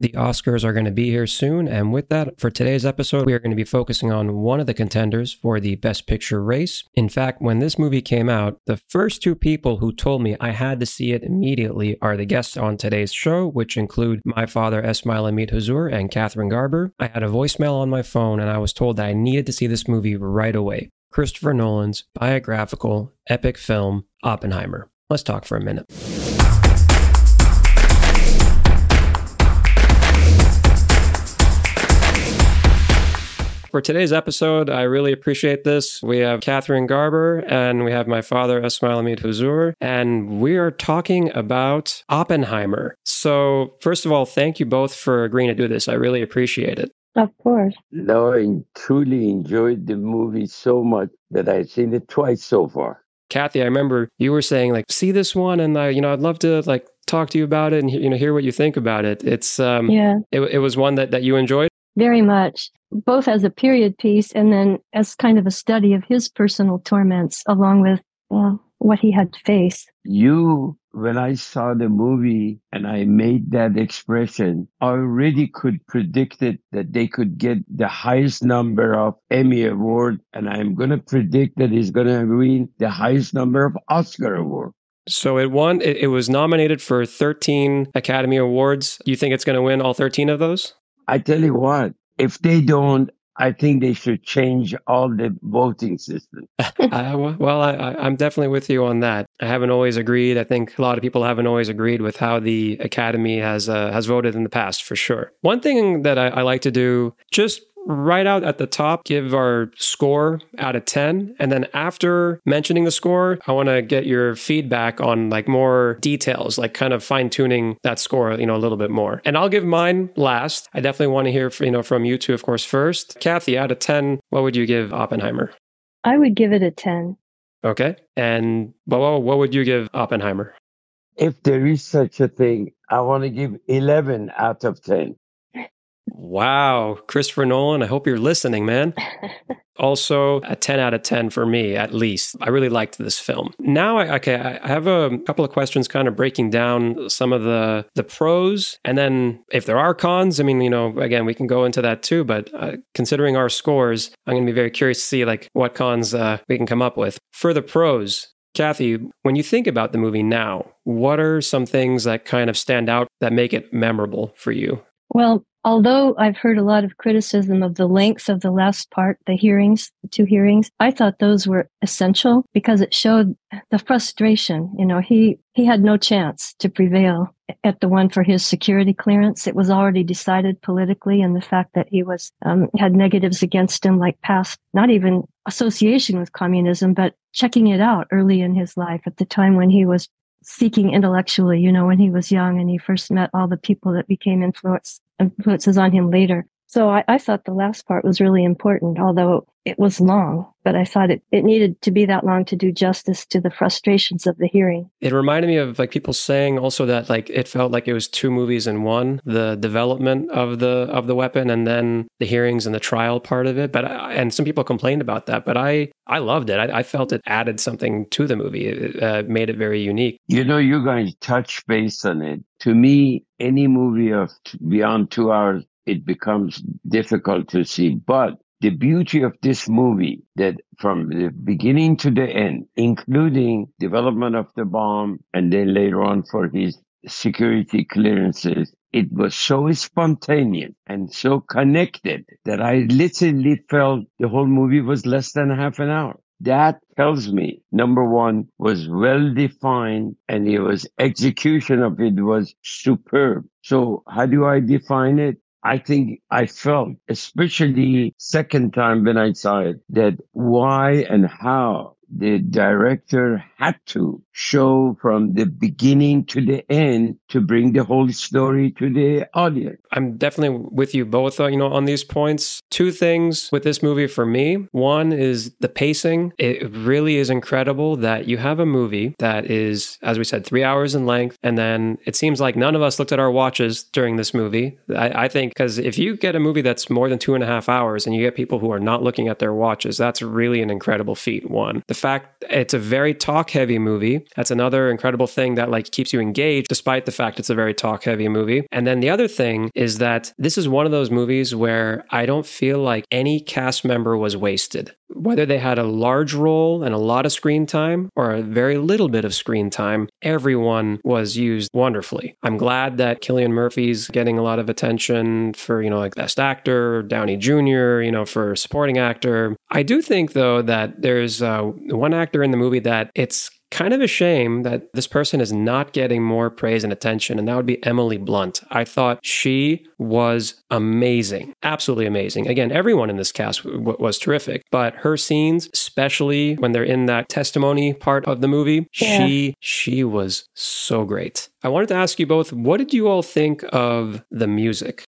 The Oscars are going to be here soon, and with that, for today's episode, we are going to be focusing on one of the contenders for the Best Picture race. In fact, when this movie came out, the first two people who told me I had to see it immediately are the guests on today's show, which include my father, Esmail Amit Hozour, and Catherine Garber. I had a voicemail on my phone, and I was told that I needed to see this movie right away. Christopher Nolan's biographical, epic film, Oppenheimer. Let's talk for a minute. For today's episode, I really appreciate this. We have Catherine Garber and we have my father, Esmail Amit Hozour, and we are talking about Oppenheimer. So, first of all, thank you both for agreeing to do this. I really appreciate it. Of course. No, I truly enjoyed the movie so much that I've seen it twice so far. Kathy, I remember you were saying like, see this one, and I, you know, I'd love to like talk to you about it and you know hear what you think about it. It's um, yeah, it, it was one that that you enjoyed very much both as a period piece and then as kind of a study of his personal torments along with well, what he had to face. You, when I saw the movie and I made that expression, I already could predict it that they could get the highest number of Emmy award, and I'm going to predict that he's going to win the highest number of Oscar award. So it won. It, it was nominated for 13 Academy Awards. You think it's going to win all 13 of those? I tell you what, if they don't, I think they should change all the voting system. uh, well, I, am definitely with you on that. I haven't always agreed. I think a lot of people haven't always agreed with how the Academy has uh, has voted in the past, for sure. One thing that I, I like to do, just right out at the top, give our score out of 10. And then after mentioning the score, I want to get your feedback on like more details, like kind of fine tuning that score, you know, a little bit more. And I'll give mine last. I definitely want to hear, you know, from you two, of course, first. Kathy, out of 10, what would you give Oppenheimer? I would give it a 10. Okay. And well, what would you give Oppenheimer? If there is such a thing, I want to give 11 out of 10. Wow, Christopher Nolan, I hope you're listening, man. also, a 10 out of 10 for me, at least. I really liked this film. Now, I, okay, I have a couple of questions kind of breaking down some of the, the pros. And then if there are cons, I mean, you know, again, we can go into that too. But uh, considering our scores, I'm going to be very curious to see like what cons uh, we can come up with. For the pros, Kathy, when you think about the movie now, what are some things that kind of stand out that make it memorable for you? Well, although I've heard a lot of criticism of the length of the last part, the hearings, the two hearings, I thought those were essential because it showed the frustration. You know, he, he had no chance to prevail at the one for his security clearance. It was already decided politically and the fact that he was, um, had negatives against him, like past, not even association with communism, but checking it out early in his life at the time when he was seeking intellectually, you know, when he was young and he first met all the people that became influenced influences on him later. So I, I, thought the last part was really important, although it was long, but I thought it, it needed to be that long to do justice to the frustrations of the hearing. It reminded me of like people saying also that like it felt like it was two movies in one, the development of the of the weapon and then the hearings and the trial part of it. But I, and some people complained about that, but I I loved it. I, I felt it added something to the movie. It uh, made it very unique. You know, you're going to touch base on it. To me, any movie of beyond two hours it becomes difficult to see. But the beauty of this movie that from the beginning to the end, including development of the bomb and then later on for his security clearances, it was so spontaneous and so connected that I literally felt the whole movie was less than half an hour. That tells me number one was well defined and it was execution of it was superb. So how do I define it? I think I felt, especially second time when I saw it, that why and how the director had to show from the beginning to the end to bring the whole story to the audience. I'm definitely with you both, uh, you know, on these points. Two things with this movie for me. One is the pacing. It really is incredible that you have a movie that is, as we said, three hours in length, and then it seems like none of us looked at our watches during this movie. I, I think because if you get a movie that's more than two and a half hours and you get people who are not looking at their watches, that's really an incredible feat. One, the fact it's a very talk heavy movie that's another incredible thing that like keeps you engaged despite the fact it's a very talk heavy movie. And then the other thing is that this is one of those movies where I don't feel like any cast member was wasted. Whether they had a large role and a lot of screen time or a very little bit of screen time, everyone was used wonderfully. I'm glad that Cillian Murphy's getting a lot of attention for, you know, like Best Actor, Downey Jr., you know, for supporting actor. I do think, though, that there's uh, one actor in the movie that it's kind of a shame that this person is not getting more praise and attention, and that would be Emily Blunt. I thought she was amazing, absolutely amazing. Again, everyone in this cast w- was terrific, but her scenes, especially when they're in that testimony part of the movie, yeah. she she was so great. I wanted to ask you both, what did you all think of the music?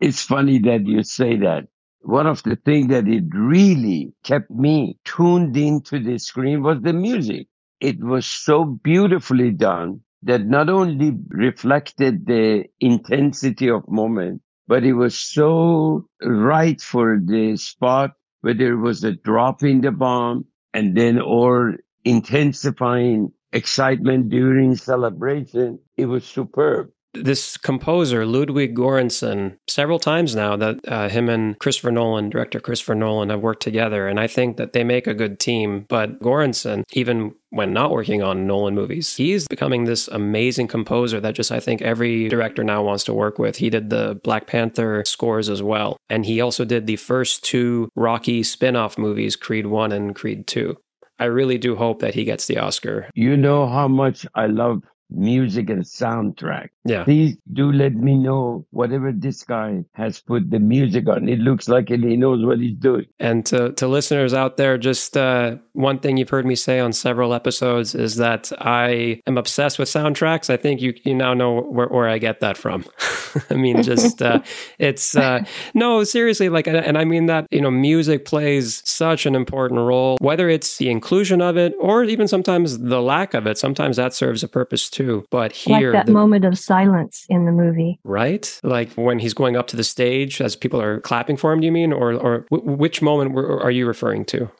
It's funny that you say that one of the things that it really kept me tuned into the screen was the music it was so beautifully done that not only reflected the intensity of moment, but it was so right for the spot, whether it was a drop in the bomb and then or intensifying excitement during celebration. It was superb this composer Ludwig Göransson several times now that uh, him and Christopher Nolan, director Christopher Nolan, have worked together, and I think that they make a good team. But Göransson, even when not working on Nolan movies, he's becoming this amazing composer that just I think every director now wants to work with. He did the Black Panther scores as well, and he also did the first two Rocky spin-off movies, Creed One and Creed Two. I really do hope that he gets the Oscar. You know how much I love music and soundtrack. Yeah. Please do let me know whatever this guy has put the music on. It looks like he knows what he's doing. And to, to listeners out there, just uh, one thing you've heard me say on several episodes is that I am obsessed with soundtracks. I think you, you now know where, where I get that from. I mean, just uh, it's uh, no, seriously, like, and I mean that, you know, music plays such an important role, whether it's the inclusion of it or even sometimes the lack of it. Sometimes that serves a purpose too. But here, like that the, moment of silence in the movie. Right? Like when he's going up to the stage as people are clapping for him, do you mean? Or, or w- which moment are you referring to?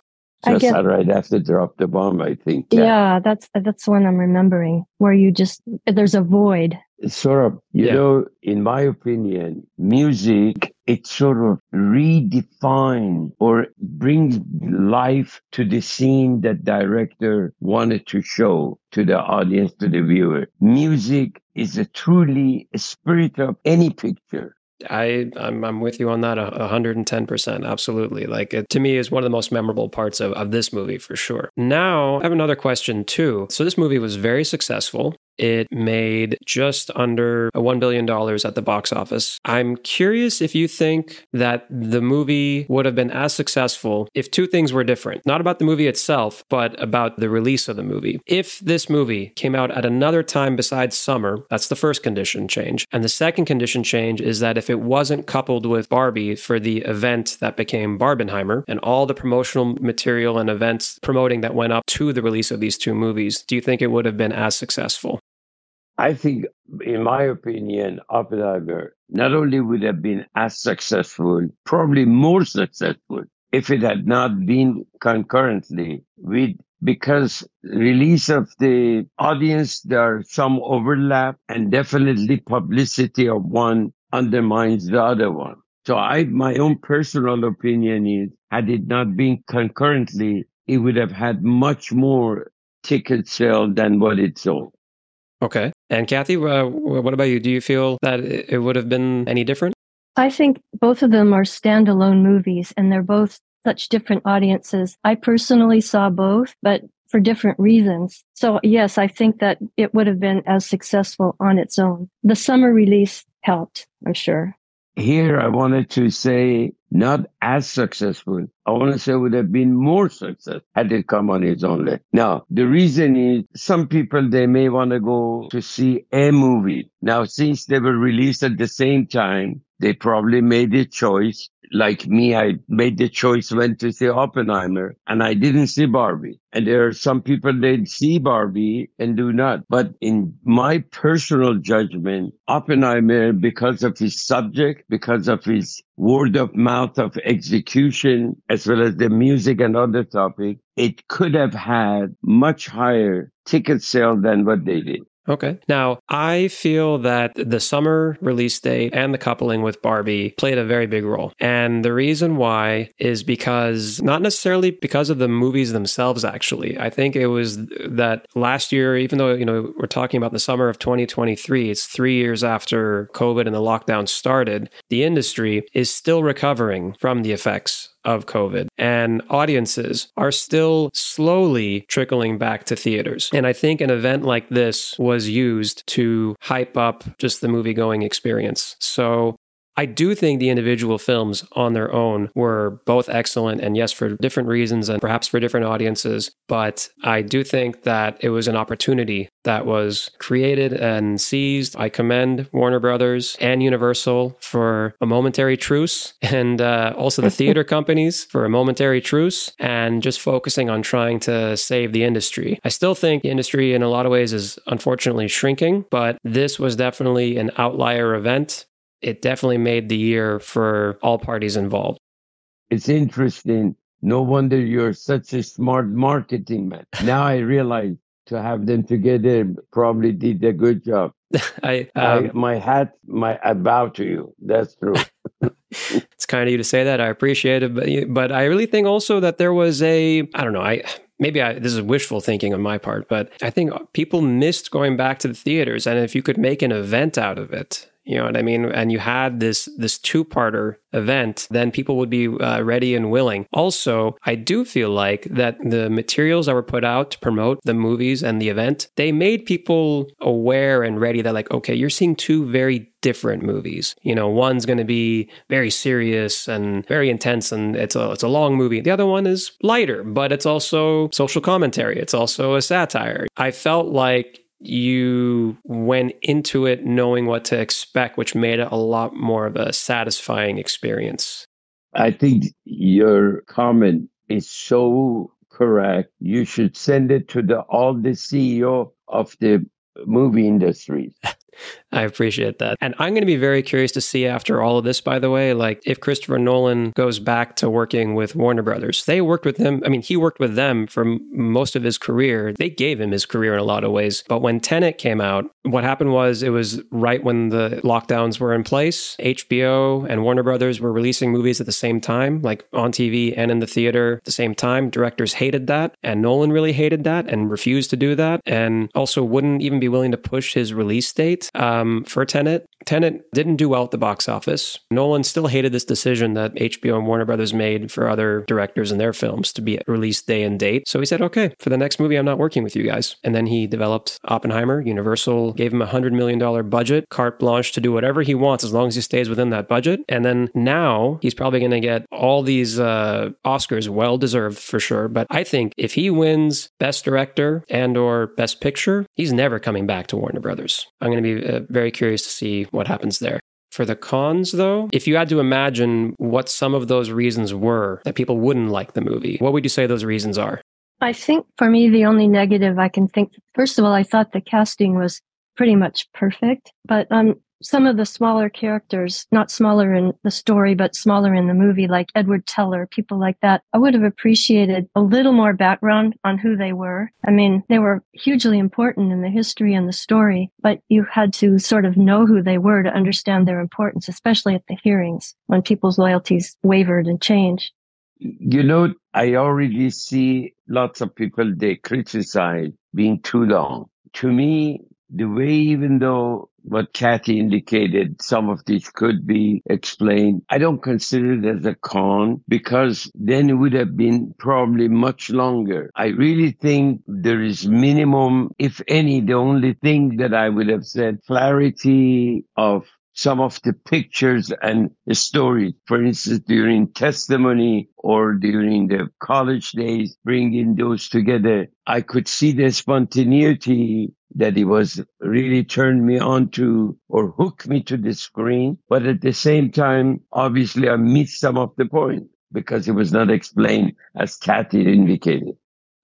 Just guess, right after drop the bomb, I think. Yeah. yeah, that's that's one I'm remembering where you just there's a void. Sort of, you yeah. know, in my opinion, music it sort of redefines or brings life to the scene that director wanted to show to the audience, to the viewer. Music is a truly a spirit of any picture. I I'm, I'm with you on that 110% absolutely like it to me is one of the most memorable parts of, of this movie for sure now I have another question too so this movie was very successful it made just under $1 billion at the box office. I'm curious if you think that the movie would have been as successful if two things were different. Not about the movie itself, but about the release of the movie. If this movie came out at another time besides summer, that's the first condition change. And the second condition change is that if it wasn't coupled with Barbie for the event that became Barbenheimer and all the promotional material and events promoting that went up to the release of these two movies, do you think it would have been as successful? I think, in my opinion, Oppenheimer not only would have been as successful, probably more successful, if it had not been concurrently with because release of the audience there are some overlap and definitely publicity of one undermines the other one so i my own personal opinion is had it not been concurrently it would have had much more ticket sale than what it sold Okay. And Kathy, uh, what about you? Do you feel that it would have been any different? I think both of them are standalone movies and they're both such different audiences. I personally saw both, but for different reasons. So yes, I think that it would have been as successful on its own. The summer release helped, I'm sure. Here, I wanted to say not as successful. I want to say would have been more successful had it come on its own. Now, the reason is some people, they may want to go to see a movie. Now, since they were released at the same time, they probably made a choice like me, I made the choice went to see Oppenheimer and I didn't see Barbie. And there are some people that see Barbie and do not. But in my personal judgment, Oppenheimer, because of his subject, because of his word of mouth of execution, as well as the music and other topic, it could have had much higher ticket sale than what they did. Okay. Now, I feel that the summer release date and the coupling with Barbie played a very big role. And the reason why is because not necessarily because of the movies themselves, actually. I think it was that last year, even though, you know, we're talking about the summer of 2023, it's three years after COVID and the lockdown started, the industry is still recovering from the effects of COVID, and audiences are still slowly trickling back to theaters. And I think an event like this was used to hype up just the movie going experience. So I do think the individual films on their own were both excellent and yes, for different reasons and perhaps for different audiences. But I do think that it was an opportunity that was created and seized. I commend Warner Brothers and Universal for a momentary truce and uh, also the theater companies for a momentary truce and just focusing on trying to save the industry. I still think the industry in a lot of ways is unfortunately shrinking, but this was definitely an outlier event it definitely made the year for all parties involved. It's interesting. No wonder you're such a smart marketing man. Now I realize to have them together probably did a good job. I, um, I, my hat, my I bow to you. That's true. it's kind of you to say that. I appreciate it, but but I really think also that there was a I don't know I maybe I, this is wishful thinking on my part, but I think people missed going back to the theaters, and if you could make an event out of it, you know what I mean? And you had this this two parter event, then people would be uh, ready and willing. Also, I do feel like that the materials that were put out to promote the movies and the event, they made people aware and ready that like, okay, you're seeing two very different movies. You know, one's going to be very serious and very intense, and it's a it's a long movie. The other one is lighter, but it's also social commentary. It's also a satire. I felt like you went into it knowing what to expect, which made it a lot more of a satisfying experience. I think your comment is so correct. You should send it to the all the CEO of the movie industries. I appreciate that. And I'm going to be very curious to see after all of this, by the way, like if Christopher Nolan goes back to working with Warner Brothers. They worked with him. I mean, he worked with them for most of his career. They gave him his career in a lot of ways. But when Tenet came out, what happened was it was right when the lockdowns were in place. HBO and Warner Brothers were releasing movies at the same time, like on TV and in the theater at the same time. Directors hated that. And Nolan really hated that and refused to do that. And also wouldn't even be willing to push his release date um, for Tenet. Tenet didn't do well at the box office. Nolan still hated this decision that HBO and Warner Brothers made for other directors and their films to be released day and date. So he said, okay, for the next movie, I'm not working with you guys. And then he developed Oppenheimer. Universal gave him a $100 million budget, carte blanche to do whatever he wants as long as he stays within that budget. And then now he's probably going to get all these uh, Oscars, well deserved for sure. But I think if he wins Best Director and or Best Picture, he's never coming back to Warner Brothers. I'm going to be uh, very curious to see what happens there. For the cons, though, if you had to imagine what some of those reasons were that people wouldn't like the movie, what would you say those reasons are? I think for me, the only negative I can think, first of all, I thought the casting was pretty much perfect, but um, some of the smaller characters, not smaller in the story, but smaller in the movie, like Edward Teller, people like that, I would have appreciated a little more background on who they were. I mean, they were hugely important in the history and the story, but you had to sort of know who they were to understand their importance, especially at the hearings when people's loyalties wavered and changed. You know, I already see lots of people they criticize being too long. To me, the way, even though what Kathy indicated, some of these could be explained. I don't consider it as a con because then it would have been probably much longer. I really think there is minimum, if any, the only thing that I would have said clarity of some of the pictures and the stories. For instance, during testimony or during the college days, bringing those together, I could see the spontaneity that it was really turned me on to or hooked me to the screen. But at the same time, obviously I missed some of the point because it was not explained as Kathy indicated.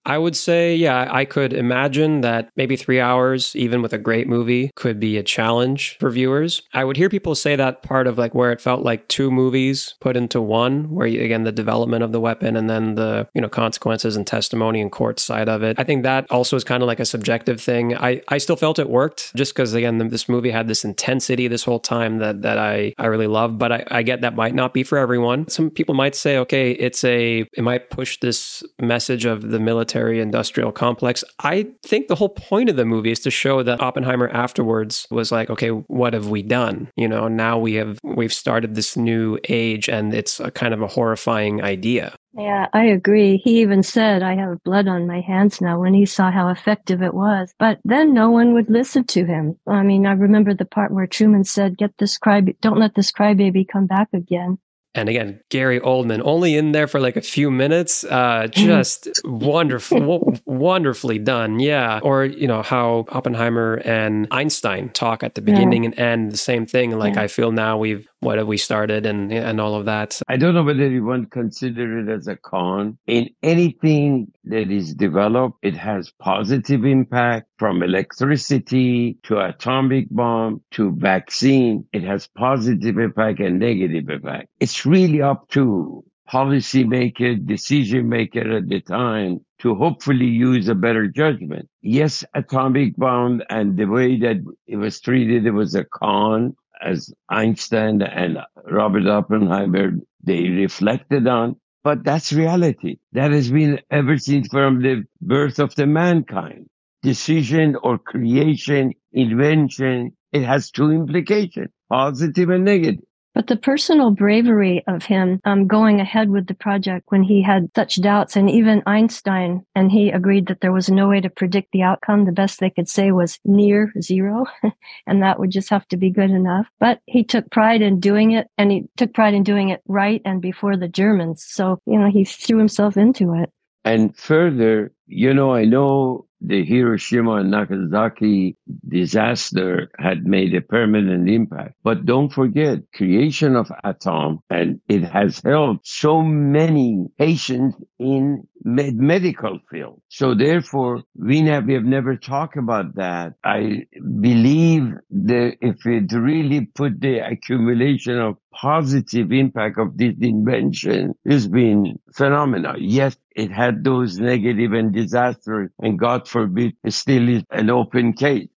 I would say, yeah, I could imagine that maybe three hours, even with a great movie, could be a challenge for viewers. I would hear people say that part of like where it felt like two movies put into one, where you, again, the development of the weapon and then the, you know, consequences and testimony and court side of it. I think that also is kind of like a subjective thing. I, I still felt it worked just because, again, this movie had this intensity this whole time that, that I, I really love, but I, I get that might not be for everyone. Some people might say, okay, it's a, it might push this message of the military military industrial complex. I think the whole point of the movie is to show that Oppenheimer afterwards was like, okay, what have we done? You know, now we have we've started this new age and it's a kind of a horrifying idea. Yeah, I agree. He even said, I have blood on my hands now when he saw how effective it was. But then no one would listen to him. I mean, I remember the part where Truman said, get this cry, don't let this crybaby come back again. And again, Gary Oldman only in there for like a few minutes. Uh, just wonderful, wonderfully done. Yeah. Or, you know, how Oppenheimer and Einstein talk at the beginning yeah. and end the same thing. Like, yeah. I feel now we've what have we started and and all of that. I don't know whether you want to consider it as a con. In anything that is developed, it has positive impact from electricity to atomic bomb to vaccine. It has positive impact and negative impact. It's really up to policymaker, decision maker at the time to hopefully use a better judgment. Yes, atomic bomb and the way that it was treated, it was a con as Einstein and Robert Oppenheimer, they reflected on. But that's reality. That has been ever since from the birth of the mankind. Decision or creation, invention, it has two implications, positive and negative. But the personal bravery of him um, going ahead with the project when he had such doubts, and even Einstein, and he agreed that there was no way to predict the outcome. The best they could say was near zero, and that would just have to be good enough. But he took pride in doing it, and he took pride in doing it right and before the Germans. So, you know, he threw himself into it. And further, you know, I know the Hiroshima and Nagasaki disaster had made a permanent impact. But don't forget, creation of atom, and it has helped so many patients in med- medical field. So therefore, we have, we have never talked about that. I believe that if it really put the accumulation of positive impact of this invention has been phenomenal. Yes, it had those negative and disastrous, and God forbid, it still is an open case.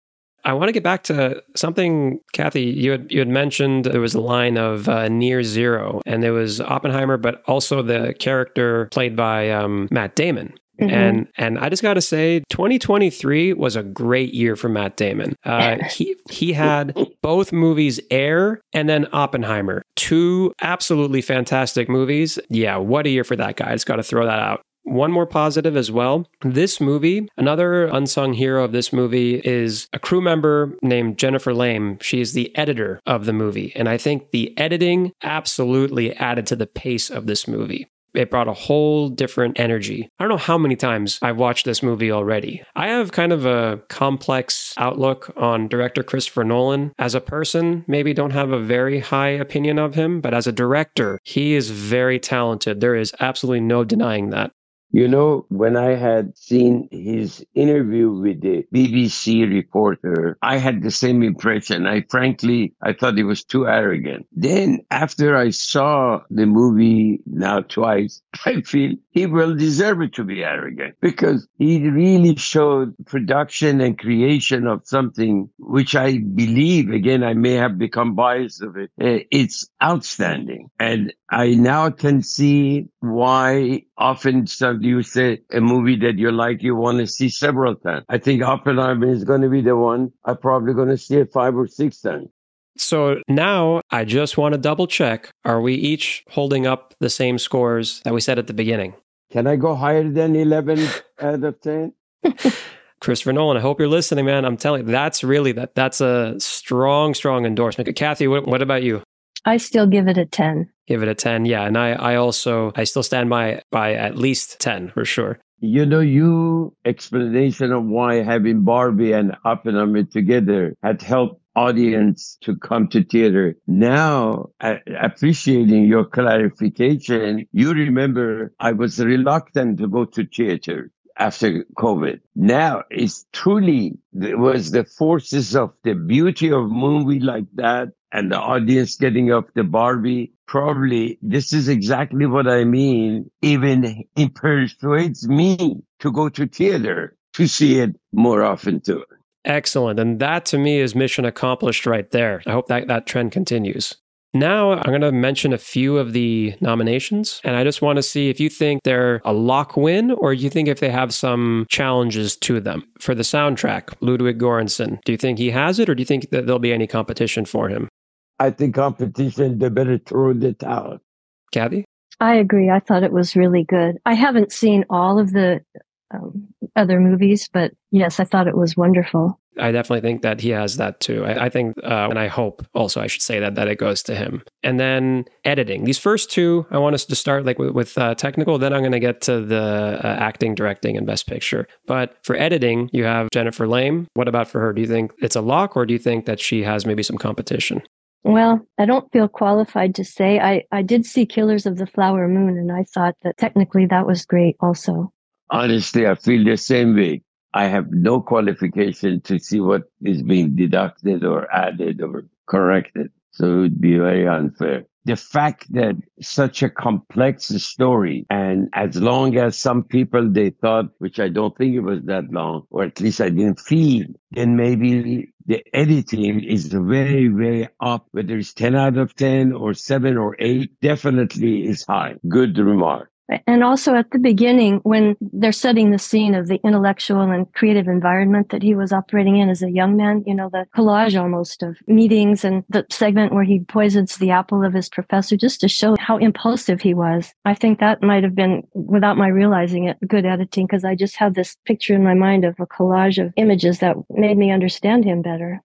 I want to get back to something, Kathy. You had you had mentioned there was a line of uh, near zero, and there was Oppenheimer, but also the character played by um, Matt Damon. Mm-hmm. And and I just got to say, 2023 was a great year for Matt Damon. Uh, he he had both movies Air and then Oppenheimer, two absolutely fantastic movies. Yeah, what a year for that guy! I just got to throw that out. One more positive as well. This movie, another unsung hero of this movie is a crew member named Jennifer Lame. She is the editor of the movie. And I think the editing absolutely added to the pace of this movie it brought a whole different energy. I don't know how many times I've watched this movie already. I have kind of a complex outlook on director Christopher Nolan. As a person, maybe don't have a very high opinion of him, but as a director, he is very talented. There is absolutely no denying that. You know, when I had seen his interview with the BBC reporter, I had the same impression. I frankly, I thought he was too arrogant. Then after I saw the movie now twice, I feel he will deserve it to be arrogant because he really showed production and creation of something which I believe, again, I may have become biased of it. Uh, it's outstanding. And I now can see why often some you say a movie that you like, you want to see several times. I think Oppenheimer is going to be the one I'm probably going to see it five or six times. So now I just want to double check. Are we each holding up the same scores that we said at the beginning? Can I go higher than 11 out of 10? Christopher Nolan, I hope you're listening, man. I'm telling you, that's really that that's a strong, strong endorsement. Kathy, what, what about you? I still give it a 10. Give it a 10. Yeah. And I, I also, I still stand by, by at least 10 for sure. You know, you explanation of why having Barbie and Oppenheimer together had helped audience to come to theater. Now, appreciating your clarification, you remember I was reluctant to go to theater after COVID. Now it's truly it was the forces of the beauty of movie like that and the audience getting up the Barbie. Probably this is exactly what I mean. Even it persuades me to go to theater to see it more often too. Excellent. And that to me is mission accomplished right there. I hope that that trend continues. Now, I'm going to mention a few of the nominations, and I just want to see if you think they're a lock win or you think if they have some challenges to them. For the soundtrack, Ludwig Göransson, do you think he has it or do you think that there'll be any competition for him? I think competition, they better throw the towel. Kathy? I agree. I thought it was really good. I haven't seen all of the um, other movies, but yes, I thought it was wonderful. I definitely think that he has that too. I, I think, uh, and I hope also I should say that that it goes to him. And then editing. These first two, I want us to start like with, with uh, technical. Then I'm going to get to the uh, acting, directing, and best picture. But for editing, you have Jennifer Lame. What about for her? Do you think it's a lock, or do you think that she has maybe some competition? Well, I don't feel qualified to say. I, I did see Killers of the Flower Moon, and I thought that technically that was great also. Honestly, I feel the same way. I have no qualification to see what is being deducted or added or corrected. So it would be very unfair. The fact that such a complex story and as long as some people they thought, which I don't think it was that long, or at least I didn't feel, then maybe the editing is very, very up. Whether it's 10 out of 10 or 7 or 8, definitely is high. Good remark. And also at the beginning, when they're setting the scene of the intellectual and creative environment that he was operating in as a young man, you know, the collage almost of meetings and the segment where he poisons the apple of his professor just to show how impulsive he was. I think that might have been, without my realizing it, good editing because I just had this picture in my mind of a collage of images that made me understand him better.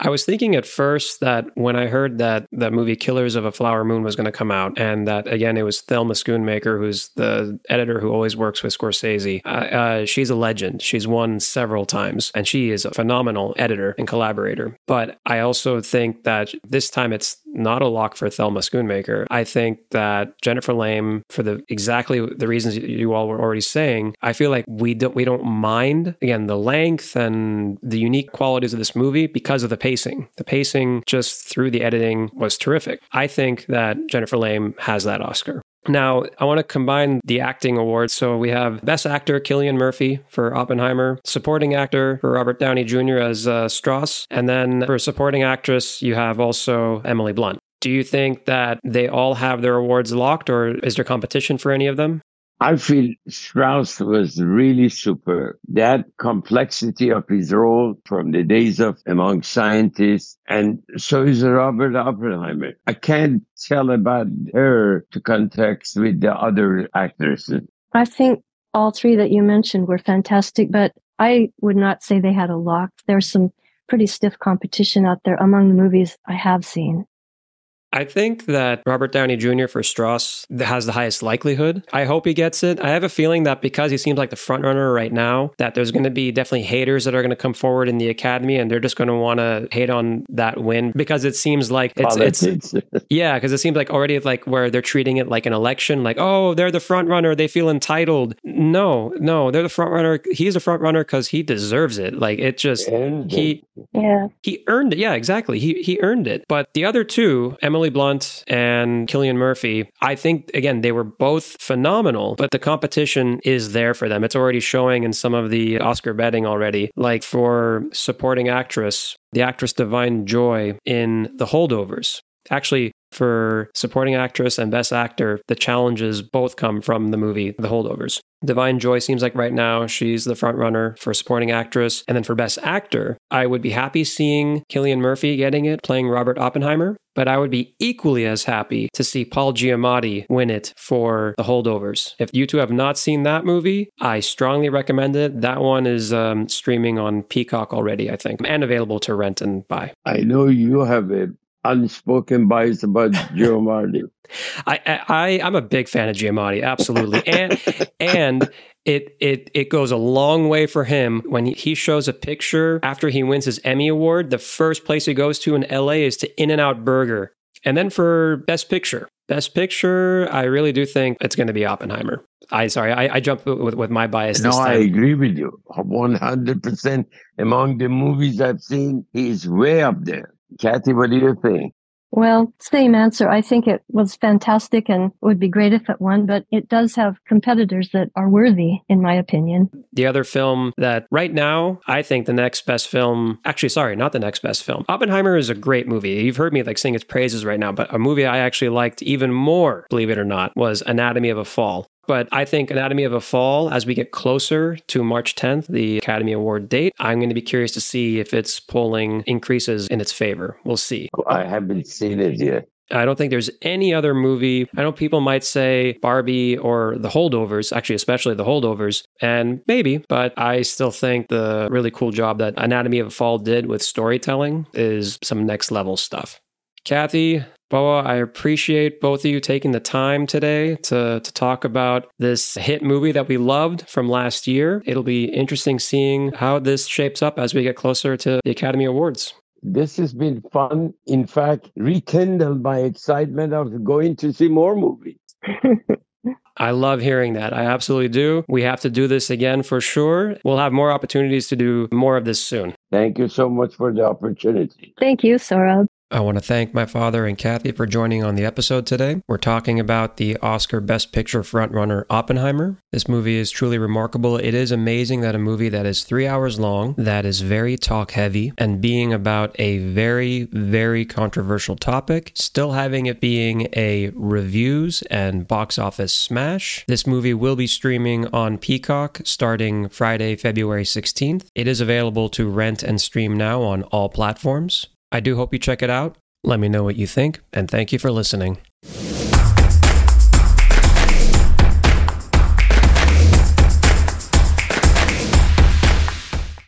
I was thinking at first that when I heard that that movie Killers of a Flower Moon was going to come out, and that again it was Thelma Schoonmaker, who's the editor who always works with Scorsese. Uh, uh, she's a legend. She's won several times, and she is a phenomenal editor and collaborator. But I also think that this time it's not a lock for Thelma Schoonmaker. I think that Jennifer Lame, for the exactly the reasons you all were already saying, I feel like we don't we don't mind again the length and the unique qualities of this movie because of the pacing. The pacing just through the editing was terrific. I think that Jennifer Lame has that Oscar. Now, I want to combine the acting awards. So we have Best Actor Cillian Murphy for Oppenheimer, Supporting Actor for Robert Downey Jr. as uh, Strauss, and then for Supporting Actress, you have also Emily Blunt. Do you think that they all have their awards locked, or is there competition for any of them? I feel Strauss was really super. That complexity of his role from the days of Among Scientists, and so is Robert Oppenheimer. I can't tell about her to context with the other actresses. I think all three that you mentioned were fantastic, but I would not say they had a lock. There's some pretty stiff competition out there among the movies I have seen. I think that Robert Downey Jr. for Strauss has the highest likelihood. I hope he gets it. I have a feeling that because he seems like the front runner right now, that there's going to be definitely haters that are going to come forward in the academy, and they're just going to want to hate on that win because it seems like it's, it's yeah, because it seems like already like where they're treating it like an election, like oh they're the front runner, they feel entitled. No, no, they're the front runner. He's a front runner because he deserves it. Like it just he yeah he earned it. Yeah, exactly. He he earned it. But the other two, Emily Emily Blunt and Cillian Murphy, I think, again, they were both phenomenal, but the competition is there for them. It's already showing in some of the Oscar betting already. Like for supporting actress, the actress Da'Vine Joy in The Holdovers. Actually, for supporting actress and best actor, the challenges both come from the movie The Holdovers. Da'Vine Joy seems like right now she's the front runner for supporting actress. And then for best actor, I would be happy seeing Cillian Murphy getting it, playing Robert Oppenheimer. But I would be equally as happy to see Paul Giamatti win it for The Holdovers. If you two have not seen that movie, I strongly recommend it. That one is um, streaming on Peacock already, I think, and available to rent and buy. I know you have a unspoken bias about Giamatti. I, I I'm a big fan of Giamatti, absolutely, and and it it it goes a long way for him when he shows a picture after he wins his Emmy award. The first place he goes to in L.A. is to In-N-Out Burger And then for Best Picture, Best Picture, I really do think it's going to be Oppenheimer. I sorry, I, I jumped with, with my bias. No, I agree with you. 100% among the movies I've seen, he's way up there. Kathy, what do you think? Well, same answer. I think it was fantastic and would be great if it won, but it does have competitors that are worthy, in my opinion. The other film that right now, I think the next best film, actually, sorry, not the next best film. Oppenheimer is a great movie. You've heard me like sing its praises right now, but a movie I actually liked even more, believe it or not, was Anatomy of a Fall. But I think Anatomy of a Fall, as we get closer to March 10th, the Academy Award date, I'm going to be curious to see if its polling increases in its favor. We'll see. Oh, I haven't seen it yet. I don't think there's any other movie. I know people might say Barbie or The Holdovers, actually, especially The Holdovers, and maybe, but I still think the really cool job that Anatomy of a Fall did with storytelling is some next level stuff. Kathy, Boa, I appreciate both of you taking the time today to, to talk about this hit movie that we loved from last year. It'll be interesting seeing how this shapes up as we get closer to the Academy Awards. This has been fun. In fact, rekindled my excitement of going to see more movies. I love hearing that. I absolutely do. We have to do this again for sure. We'll have more opportunities to do more of this soon. Thank you so much for the opportunity. Thank you, Sohrab. I want to thank my father and Kathy for joining on the episode today. We're talking about the Oscar Best Picture frontrunner Oppenheimer. This movie is truly remarkable. It is amazing that a movie that is three hours long, that is very talk heavy, and being about a very, very controversial topic, still having it being a reviews and box office smash. This movie will be streaming on Peacock starting Friday, February 16th. It is available to rent and stream now on all platforms. I do hope you check it out. Let me know what you think, and thank you for listening.